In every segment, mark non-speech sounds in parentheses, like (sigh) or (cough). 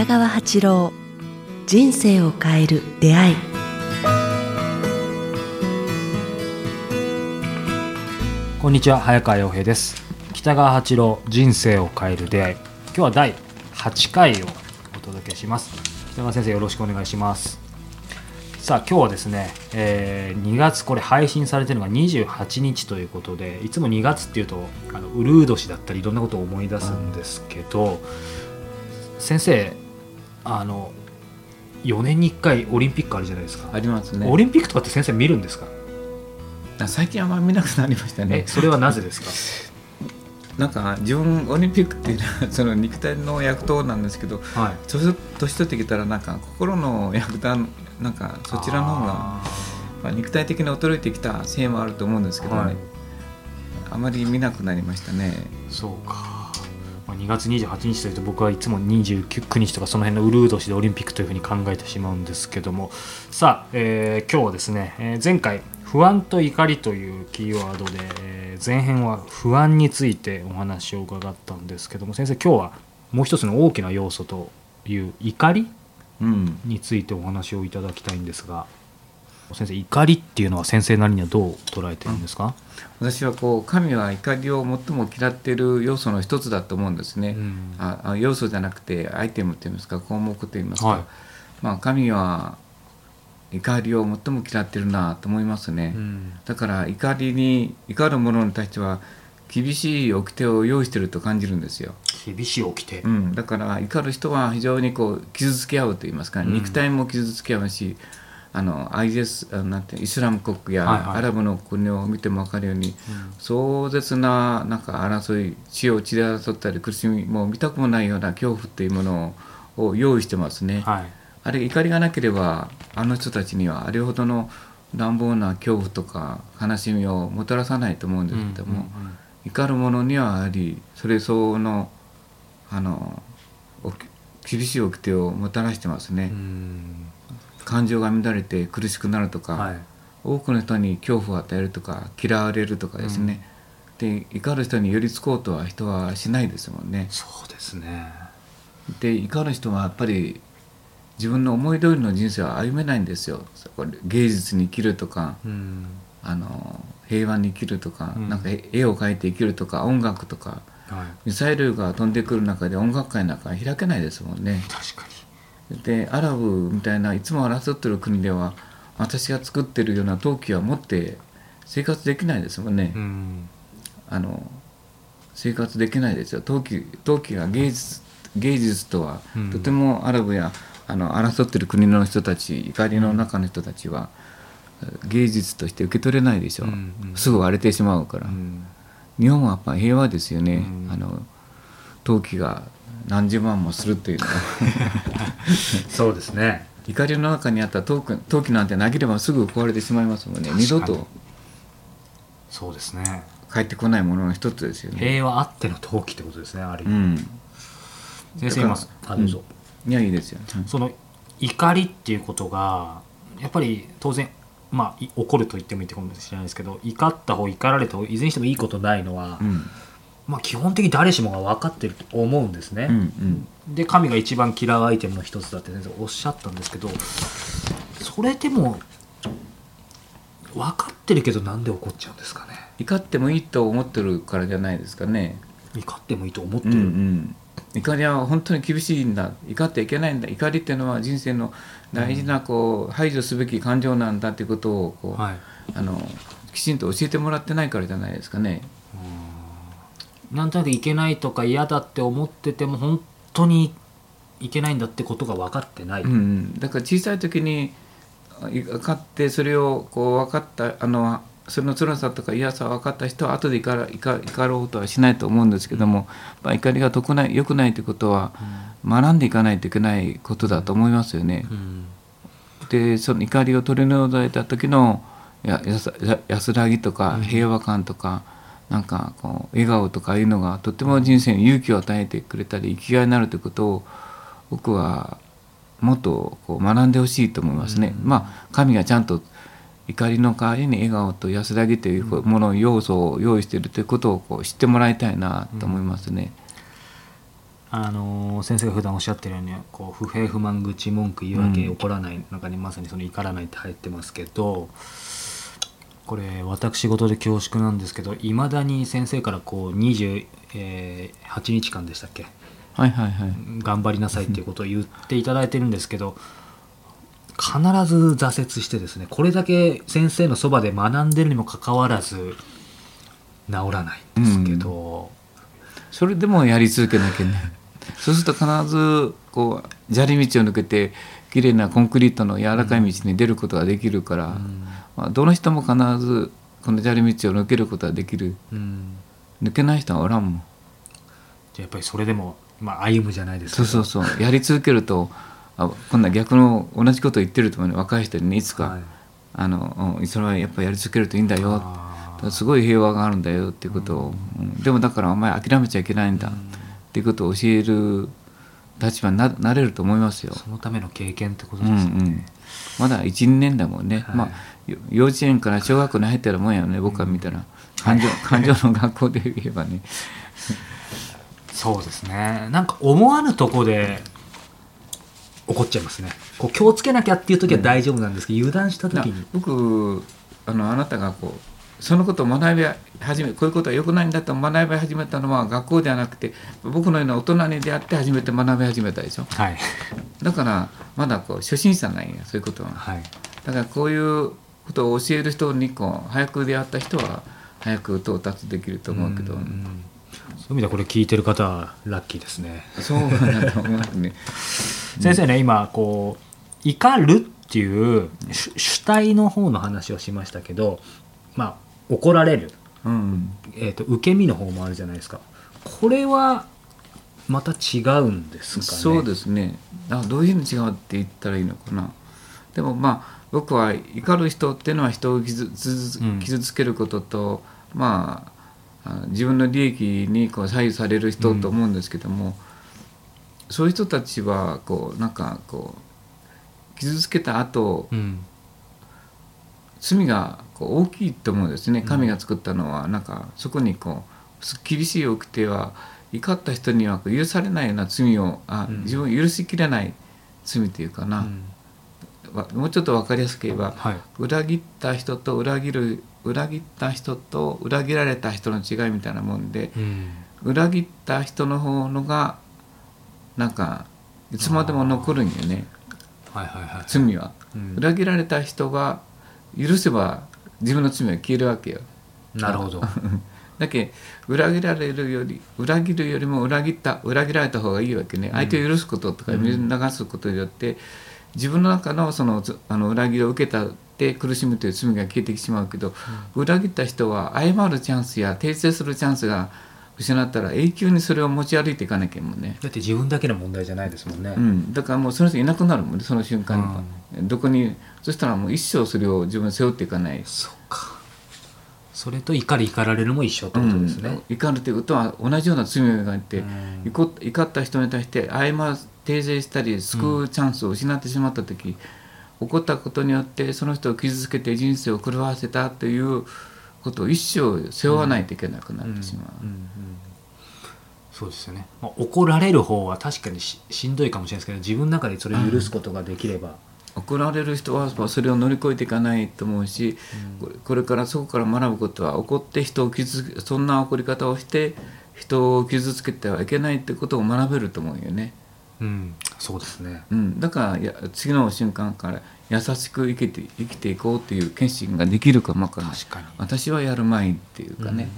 北川八郎人生を変える出会い。こんにちは早川洋平です。北川八郎人生を変える出会い。今日は第8回をお届けします。北川先生よろしくお願いします。さあ今日はですね、えー2月これ配信されてるのが28日ということでいつも2月っていうとあのウルー年だったりいろんなことを思い出すんですけど、先生あの4年に1回オリンピックあるじゃないですか、ありますね。オリンピックとかって先生見るんですか、あ最近あんまり見なくなりましたえねそれはなぜですか？(laughs) なんか自分オリンピックっていうのは (laughs) その肉体の躍動なんですけどはい。年年取ってきたらなんか心の躍動なんかそちらの方があまあ、肉体的に衰えてきたせいもあると思うんですけどね、はい。あまり見なくなりましたね。ーそうか、まあ、2月28日というと僕はいつも29日とかその辺のウルー年でオリンピックというふうに考えてしまうんですけども。さあ、えー今日はですね、えー前回不安と怒りというキーワードで、えー前編は不安についてお話を伺ったんですけども先生今日はもう一つの大きな要素という怒りうん。についてお話をいただきたいんですが先生怒りっていうのは先生なりにはどう捉えてるんですか、私はこう神は怒りを最も嫌っている要素の一つだと思うんですね、うん。ああ要素じゃなくてアイテムといいますか？項目といいますか、はい。まあ、神は怒りを最も嫌ってるなと思いますね、うん。だから怒りに怒る者に対しては厳しい掟を用意してると感じるんですよ、厳しい掟、うん、だから怒る人は非常にこう傷つけ合うと言いますか、うん。肉体も傷つけ合うしあの IS なんてイスラム国やはいはい。アラブの国を見ても分かるように、うん。壮絶ななんか争い血を血で争ったり苦しみもう見たくもないような恐怖っていうものを用意してますね。はい。あれ怒りがなければあの人たちにはあれほどの乱暴な恐怖とか悲しみをもたらさないと思うんですけども、うんうんうん。怒る者にはやはりそれ相応のあのお厳しい掟をもたらしてますね、うん感情が乱れて苦しくなるとか、はい。多くの人に恐怖を与えるとか嫌われるとかですね、で怒る人に寄りつこうとは人はしないですもんね。そうですね。で怒る人はやっぱり自分の思い通りの人生は歩めないんですよ。これ芸術に生きるとかうん。あの平和に生きるとか、うん。なんか絵絵を描いて生きるとか音楽とか。はい。ミサイルが飛んでくる中で音楽界なんか開けないですもんね。確かでアラブみたいないつも争ってる国では私が作ってるような陶器は持って生活できないですもんね、にうん。あの生活できないですよ。陶器陶器が芸術芸術とは、うん。とてもアラブやあの争ってる国の人たち怒りの中の人たちは、芸術として受け取れないでしょ、うんうん。すぐ割れてしまうから、うん。日本はやっぱ平和ですよね、うん。あの陶器が何十万もするっていうの。は (laughs) そうですね。怒りの中にあった陶器陶器なんて投げればすぐ壊れてしまいますもんね。二度と。そうですね。帰ってこないものの一つですよね。平和あっての陶器ってことですねある意味、うん、先生いますあどうぞ、いやいいですよ。その怒りっていうことがやっぱり当然まあい怒ると言ってもいいかもしれないですけど怒った方怒られた方いずれにしてもいいことないのは、うんまあ基本的に誰しもが分かってると思うんですね、うんうん。で神が一番嫌うアイテムの一つだって先生おっしゃったんですけどそれでも分かってるけどなんで怒っちゃうんですかね？怒ってもいいと思ってるからじゃないですかね。怒ってもいいと思ってうんる、うん、怒りは本当に厳しいんだ。怒ってはいけないんだ。怒りっていうのは人生の大事なこう排除すべき感情なんだっていうことをこう、はい。あのきちんと教えてもらってないからじゃないですかね。なんとなくいけないとか嫌だって思ってても本当にいけないんだってことが分かってない、うんうん、だから小さい時に分かってそれをこう分かったあのその辛さとか嫌さ分かった人は後で怒ら怒怒ろうとはしないと思うんですけども、まあ、怒りが得ない良くないということは学んでいかないといけないことだと思いますよね。うん。でその怒りを取り除いた時のやや安らぎとか平和感とか、なんかこう笑顔とかいうのがとっても人生に勇気を与えてくれたり生きがいになるということを僕はもっとこう学んでほしいと思いますね。まあ神がちゃんと怒りの代わりに笑顔と安らぎというもの要素を用意しているということをこう知ってもらいたいなと思いますね。あのー先生が普段おっしゃってるようにこう不平不満愚痴文句言い訳、うん怒らない中にまさにその怒らないって入ってますけどこれ私事で恐縮なんですけどいまだに先生からこう28日間でしたっけ？はいはいはい。頑張りなさいっていうことを言っていただいてるんですけど必ず挫折してですねこれだけ先生のそばで学んでるにもかかわらず治らないんですけど、それでもやり続けなきゃねそうすると必ずこう砂利道を抜けて綺麗なコンクリートの柔らかい道に出ることができるから、まあ、どの人も必ずこの砂利道を抜けることができる。うん。抜けない人はおらんもん。じゃあやっぱりそれでも、まあ、歩むじゃないですそうかそうそう。やり続けるとあ今度は逆の同じことを言ってると思うね。若い人にねいつか、はい。あのうんそれはやっぱやり続けるといいんだよ。すごい平和があるんだよっていうことを、う。んでもだからお前諦めちゃいけないんだっていうことを教える立場にななれると思いますよ。そのための経験ってことうんうですよね、ん、まだ12年だもんね、はい。まあよ幼稚園から小学校に入ったらもんやね僕は見たら、感情感情の学校で言えばね。そうですね。なんか思わぬとこで怒っちゃいますね。こう気をつけなきゃっていう時は大丈夫なんですけど、油断した時なに僕あのあなたがこうそのことを学び始めこういうことは良くないんだと学び始めたのは学校ではなくて僕のような大人に出会って初めて学び始めたでしょ？はい。だからまだこう初心者なんやそういうことは。はい。だからこういうことを教える人にこう早く出会った人は早く到達できると思うけど、んんそういう意味ではこれ聞いてる方はラッキーですね、そうだと思いますね。(laughs) 先生ね今こう怒るっていう主主体の方の話をしましたけどまあ怒られる、うん、えー、と受け身の方もあるじゃないですか。これはまた違うんですかね。そうですね。あどういうふうに違うって言ったらいいのかな。でもまあ僕は怒る人っていうのは人を傷つけることと、まああ自分の利益にこう左右される人と思うんですけども、そういう人たちはこうなんかこう傷つけた後うん。罪がこう大きいと思うんですね。ん。神が作ったのは。なんかそこにこう厳しい掟は怒った人には許されないような罪をあうん。自分を許しきれない罪というかな、うん。わもうちょっと分かりやすく言えばはい。裏切った人と裏切る裏切った人と裏切られた人の違いみたいなもんでうん。裏切った人の方のがなんかいつまでも残るんよね。はいはいはい。罪は。うん。裏切られた人が許せば自分の罪は消えるわけよ。なるほど。(laughs) だけ裏切られるより裏切るよりも裏切った裏切られた方がいいわけね。相手を許すこととか流すことによって、自分の中のそのつあの裏切りを受けたって苦しむという罪が消えてしまうけど、裏切った人は謝るチャンスや訂正するチャンスが失ったら永久にそれを持ち歩いていかなきゃもんね。だって自分だけの問題じゃないですもんね、うん、だからもうその人いなくなるもんねその瞬間に。は、どこにそしたらもう一生それを自分で背負っていかない。そっか。それと怒り怒られるも一緒ってことですね、うん、怒るということは同じような罪があって、うん。怒っ怒った人に対して謝訂正したり救うチャンスを失ってしまった時、起こったことによってその人を傷つけて人生を狂わせたということを一生背負わないといけなくなってしまう。うんうんそうですよね、まあ、怒られる方は確かにししんどいかもしれないですけど自分の中でそれを許すことができれば、怒られる人はまあそれを乗り越えていかないと思うし、これこれからそこから学ぶことは怒って人を傷つけそんな怒り方をして人を傷つけてはいけないってことを学べると思うよね。うん。そうですね。うん、だからや次の瞬間から優しく生きて生きていこうっていう決心ができるかもわか確かに。私はやるまいっていうかね、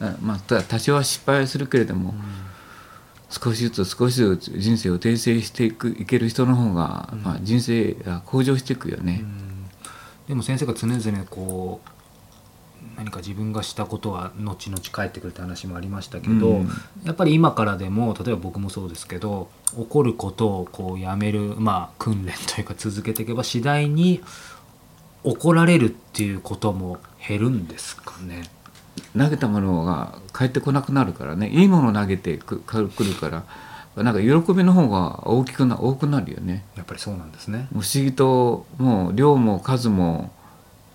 うんあまあ、ただ多少は失敗はするけれども、うん。うん少しずつ少しずつ人生を訂正していくいける人の方が、うん。まあ、人生が向上していくよね。うん。でも先生が常々こう何か自分がしたことは後々返ってくるって話もありましたけど、うんやっぱり今からでも例えば僕もそうですけど起こることをこうやめる、まあ、訓練というか続けていけば次第に怒られるっていうことも減るんですかね。投げたものが返ってこなくなるからねいいものを投げてくるからなんか喜びの方が大きくな多くなるよね。やっぱりそうなんですね。不思議ともう量も数も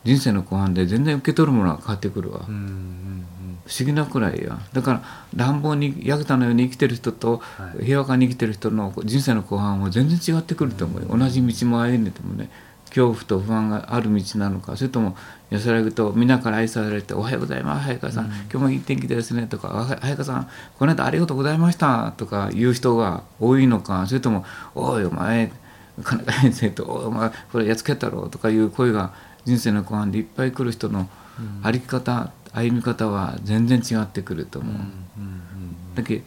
人生の後半で全然受け取るものが変わってくるわ。うんうんうん。不思議なくらいやだから乱暴にヤクザのように生きてる人とはい。平和化に生きてる人の人生の後半は全然違ってくると思うよ。同じ道も歩んでてもね恐怖と不安がある道なのかそれとも安らぐと皆から愛されて「おはようございます早川さん、今日もいい天気ですね」とか「あは早川さんこの間ありがとうございました」とか言う人が多いのかそれとも「おいお前金川先生とお前これやっつけたろ」とかいう声が人生の後半でいっぱい来る人の歩き方歩み方は全然違ってくると思う。だけど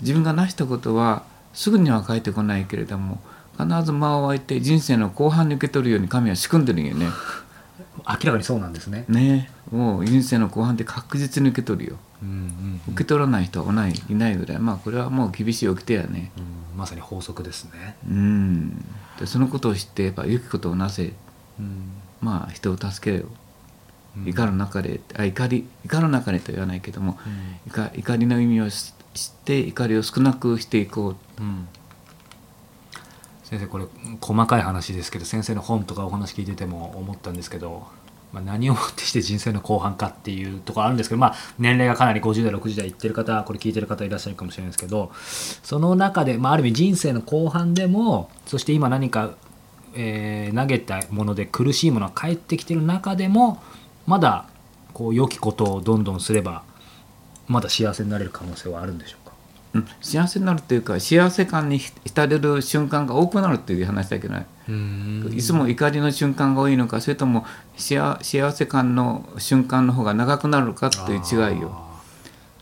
自分が成したことはすぐには返ってこないけれども必ず間を置いて人生の後半に受け取るように神は仕組んでるんよね。(laughs) 明らかにそうなんですね。ねもう人生の後半で確実に受け取るよ。うんうん受け取らない人はないいないぐらいまあこれはもう厳しい掟やね。うんまさに法則ですね。うんでそのことを知ってやっぱ良きことをなせうんまあ人を助けよう。ん。怒る中であ怒り怒る中でと言わないけどもうん。怒怒りの意味を知知って怒りを少なくしていこう。うん。先生これ細かい話ですけど先生の本とかお話聞いてても思ったんですけど、まあ、何をもってして人生の後半かっていうところあるんですけど、まあ、年齢がかなり50代60代いってる方これ聞いてる方いらっしゃるかもしれないですけどその中で、まあ、ある意味人生の後半でもそして今何か、えー投げたもので苦しいものが返ってきてる中でもまだこう良きことをどんどんすればまだ幸せになれる可能性はあるんでしょうか？うん。幸せになるというか幸せ感に浸れる瞬間が多くなるっていう話だけどね。いつも怒りの瞬間が多いのかそれとも幸幸せ感の瞬間の方が長くなるかっていう違いよ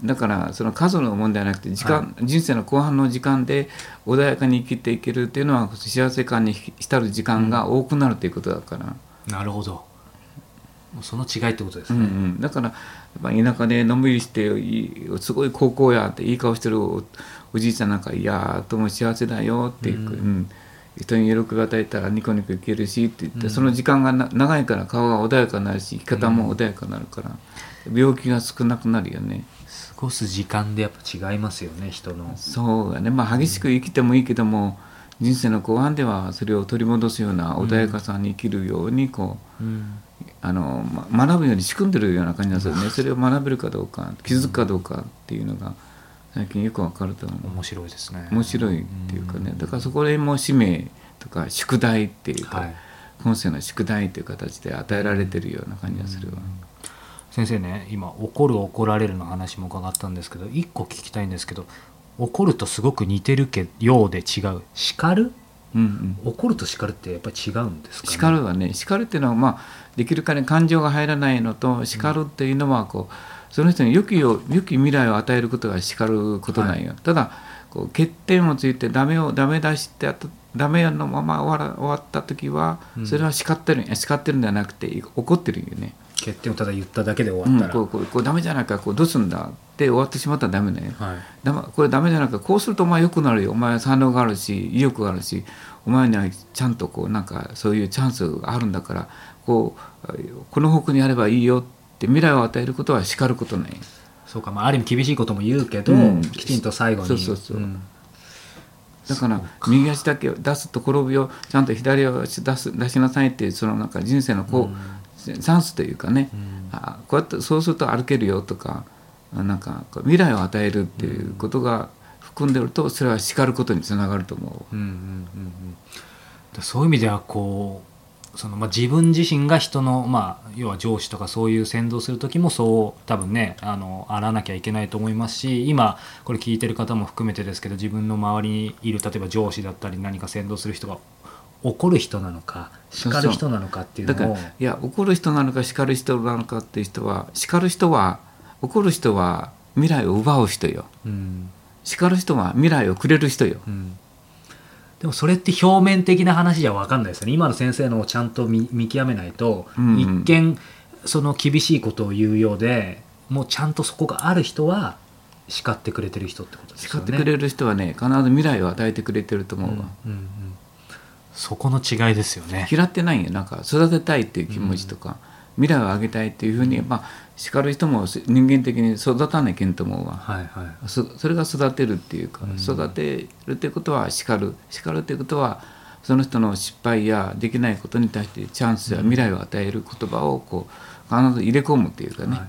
だからその数の問題じゃなくて時間、人生の後半の時間で穏やかに生きていけるっていうのは幸せ感に浸る時間が多くなるということだから、なるほど。その違いってことですうんうね、ん、だからやっぱ田舎でのんびりしていいすごい高校やっていい顔してるおおじいちゃんなんか「いやーとも幸せだよ」って言う、うん。うん。人に喜び与えたらニコニコいけるしって言って、うん。その時間がな長いから顔が穏やかになるし生き方も穏やかになるから、病気が少なくなるよね過ごす時間でやっぱ違いますよね人の。そうやね。まあ激しく生きてもいいけども、人生の後半ではそれを取り戻すような穏やかさに生きるようにこう、うん。あのま学ぶように仕組んでるような感じなんですよね。それを学べるかどうか気づくかどうかっていうのが最近よくわかると思う。面白いですね。面白いっていうかね。だからそこでもう使命とか宿題っていうか、はい。今世の宿題という形で与えられてるような感じがするわ、先生ね今怒る怒られるの話も伺ったんですけど一個聞きたいんですけど怒るとすごく似てるけようで違う。叱る？うんうん。怒ると叱るってやっぱり違うんですか、ね、叱るはね叱るっていうのはまあできるかに感情が入らないのと叱るっていうのはこうその人に良きを良き未来を与えることが叱ることなんよ、ただこう欠点をついてダメをダメ出してあとダメのまま終わら終わった時はうん。それは叱ってるんや叱ってるんではなくて怒ってるんよね、欠点をただ言っただけで終うん、わったら、こうこうこうダメじゃないかこうどうすんだって終わってしまったらダメね、はい。だまこれダメじゃなくてこうするとお前良くなるよ。お前は才能があるし意欲があるしお前にはちゃんとこうなんかそういうチャンスがあるんだからこうこの方向にやればいいよって未来を与えることは叱ることないそうか、まあ、ある意味厳しいことも言うけど、うん。きちんと最後に。そうそうそう。ん。だから右足だけを出すと転ぶよ。ちゃんと左足出す出しなさいっていうそのなんか人生のこう、チャンスというかね、うん。あこうやってそうすると歩けるよとかあなんか未来を与えるっていうことが含んでるとそれは叱ることにつながると思う。うんうんうんうん。だそういう意味ではこうその、まあ、自分自身が人の、まあ、要は上司とかそういう先導する時もそう多分ねあのあらなきゃいけないと思いますし今これ聞いてる方も含めてですけど自分の周りにいる例えば上司だったり何か先導する人が怒る人なのか叱る人なのかっていうだからのをいや怒る人なのか叱る人なのかっていう人は叱る人は怒る人は未来を奪う人よ。うん。叱る人は未来をくれる人よ。うん。でもそれって表面的な話じゃ分かんないですよね。今の先生のをちゃんと見見極めないと、うんうん。一見その厳しいことを言うようでもうちゃんとそこがある人は叱ってくれてる人ってことですよね。叱ってくれる人はね必ず未来を与えてくれてると思うわ。うんうんうんそこの違いですよね。嫌ってないんよなんか育てたいっていう気持ちとか、未来をあげたいっていうふうに、まあ叱る人も人間的に育たないけんと思うわ。はいはい。そそれが育てるっていうか、うん。育てるっていうことは叱る。叱るっていうことはその人の失敗やできないことに対してチャンスや未来を与える言葉をこう必ず入れ込むっていうかね、は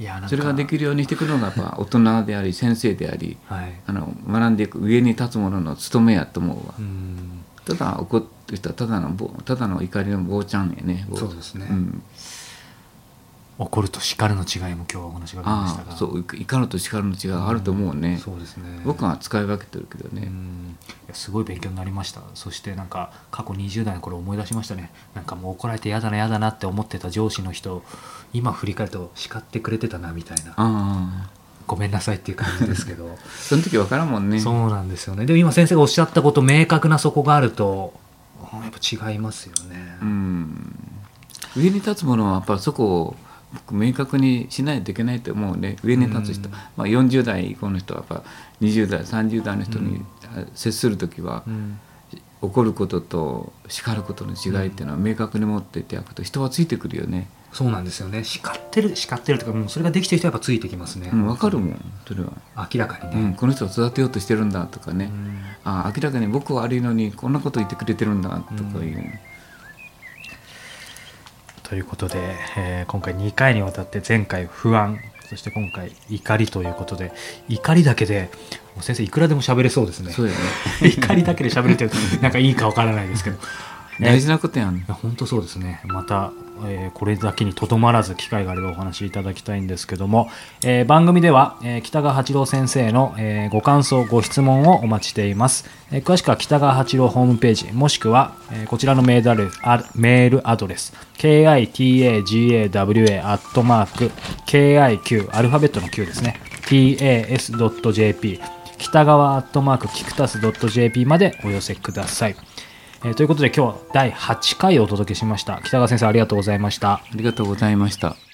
い。いやそれができるようにしていくのがやっぱ大人であり先生でありはい。あの学んでいく上に立つ者の務めやと思うわ、うんただ怒ってる人はただのぼただの怒りの坊ちゃんやね坊。そうですね。ん、怒ると叱るの違いも今日はお話がありましたが。そう怒ると叱るの違いがあると思うね、そうですね。僕は使い分けてるけどね、すごい勉強になりました。そしてなんか過去20代の頃思い出しましたね。なんかもう怒られて嫌だな嫌だなって思ってた上司の人今振り返ると叱ってくれてたなみたいなごめんなさいっていう感じですけど。(laughs) その時分からんもんね。そうなんですよね。でも今先生がおっしゃったこと明確なそこがあるとうんやっぱ違いますよね、うん。上に立つ者はやっぱそこを僕明確にしないといけないと思うね。上に立つ人、うん。まあ、40代以降の人はやっぱ20代30代の人に接する時は、うん。怒ることと叱ることの違いっていうのは明確に持っていてやくと人はついてくるよね、そうなんですよね。叱ってる叱ってるとかもうそれができてる人はやっぱついてきますね、うん、分かるもんそれは、明らかにね、うん、この人を育てようとしてるんだとかね、うん。あ明らかに僕は悪いのにこんなこと言ってくれてるんだとかいう、ということで、えー今回2回にわたって前回不安そして今回怒りということで怒りだけで先生いくらでも喋れそうですね。そうやね。(laughs) 怒りだけで喋るってなんかいいかわからないですけど、ね大事なことやん。いや本当そうですね。また、えーこれだけにとどまらず機会があればお話しいただきたいんですけども、えー番組では、えー北川八郎先生の、えーご感想ご質問をお待ちしています、えー詳しくは北川八郎ホームページもしくは、えーこちらのメールアドレスあメールアドレス kitagawa アットマーク kiq アルファベットの Q ですね。tas.jp 北川アットマークキクタス .jp までお寄せくださいえーということで今日は第8回をお届けしました。北川先生ありがとうございました。ありがとうございました。